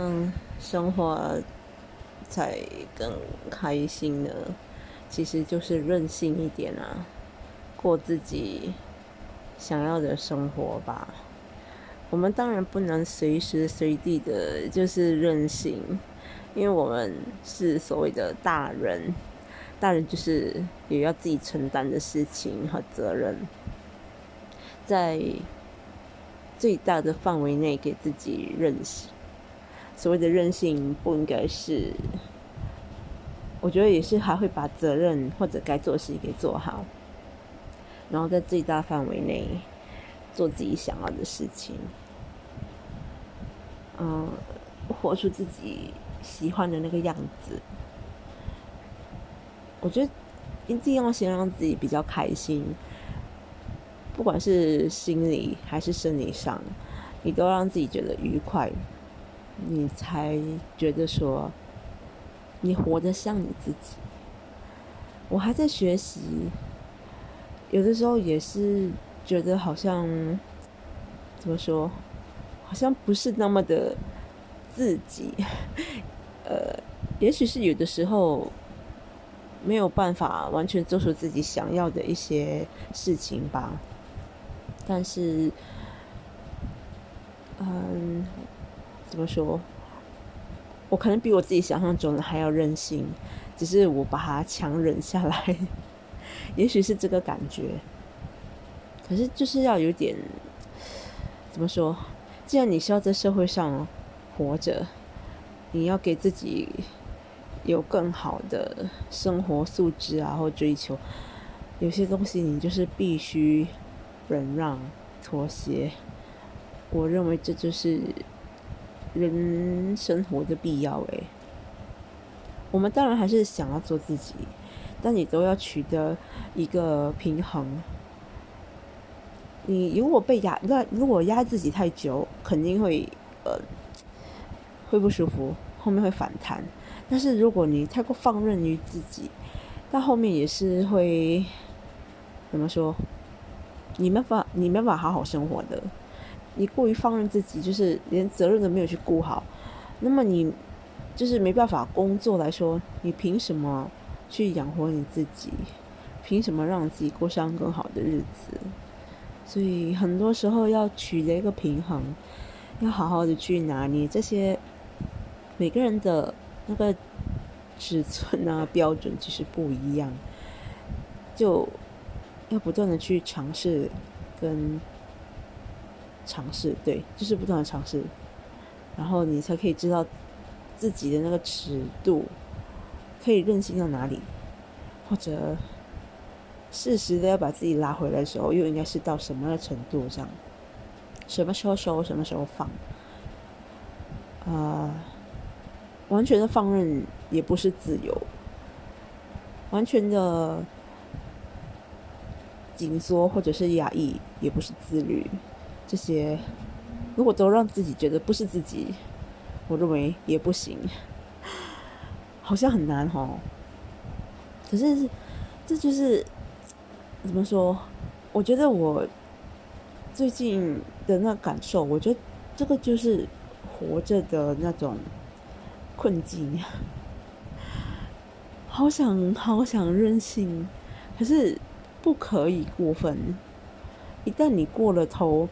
嗯，生活才更开心呢。其实就是任性一点啊，过自己想要的生活吧。我们当然不能随时随地的就是任性，因为我们是所谓的大人，大人就是有要自己承担的事情和责任，在最大的范围内给自己任性。所谓的任性，不应该是。我觉得也是，还会把责任或者该做的事情给做好，然后在最大范围内做自己想要的事情，嗯，活出自己喜欢的那个样子。我觉得一定要先让自己比较开心，不管是心理还是生理上，你都让自己觉得愉快，你才觉得说。你活得像你自己，我还在学习，有的时候也是觉得好像怎么说，好像不是那么的自己，呃，也许是有的时候没有办法完全做出自己想要的一些事情吧，但是，嗯，怎么说？我可能比我自己想象中的还要任性，只是我把它强忍下来，也许是这个感觉。可是就是要有点，怎么说？既然你是要在社会上活着，你要给自己有更好的生活素质啊，或追求，有些东西你就是必须忍让、妥协。我认为这就是。人生活的必要诶，我们当然还是想要做自己，但你都要取得一个平衡。你如果被压，那如果压自己太久，肯定会呃会不舒服，后面会反弹。但是如果你太过放任于自己，到后面也是会怎么说？你没法，你没法好好生活的。你过于放任自己，就是连责任都没有去顾好，那么你就是没办法工作来说，你凭什么去养活你自己？凭什么让自己过上更好的日子？所以很多时候要取得一个平衡，要好好的去拿捏这些。每个人的那个尺寸啊标准其实不一样，就要不断的去尝试跟。尝试对，就是不断的尝试，然后你才可以知道自己的那个尺度可以任性到哪里，或者适时的要把自己拉回来的时候，又应该是到什么样的程度这样？什么时候收，什么时候放？啊，完全的放任也不是自由，完全的紧缩或者是压抑也不是自律。这些如果都让自己觉得不是自己，我认为也不行，好像很难哦。可是这就是怎么说？我觉得我最近的那感受，我觉得这个就是活着的那种困境。好想好想任性，可是不可以过分。一旦你过了头。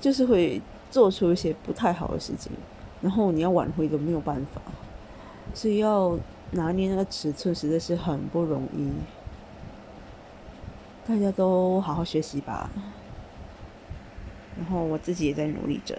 就是会做出一些不太好的事情，然后你要挽回都没有办法，所以要拿捏那个尺寸实在是很不容易。大家都好好学习吧，然后我自己也在努力着。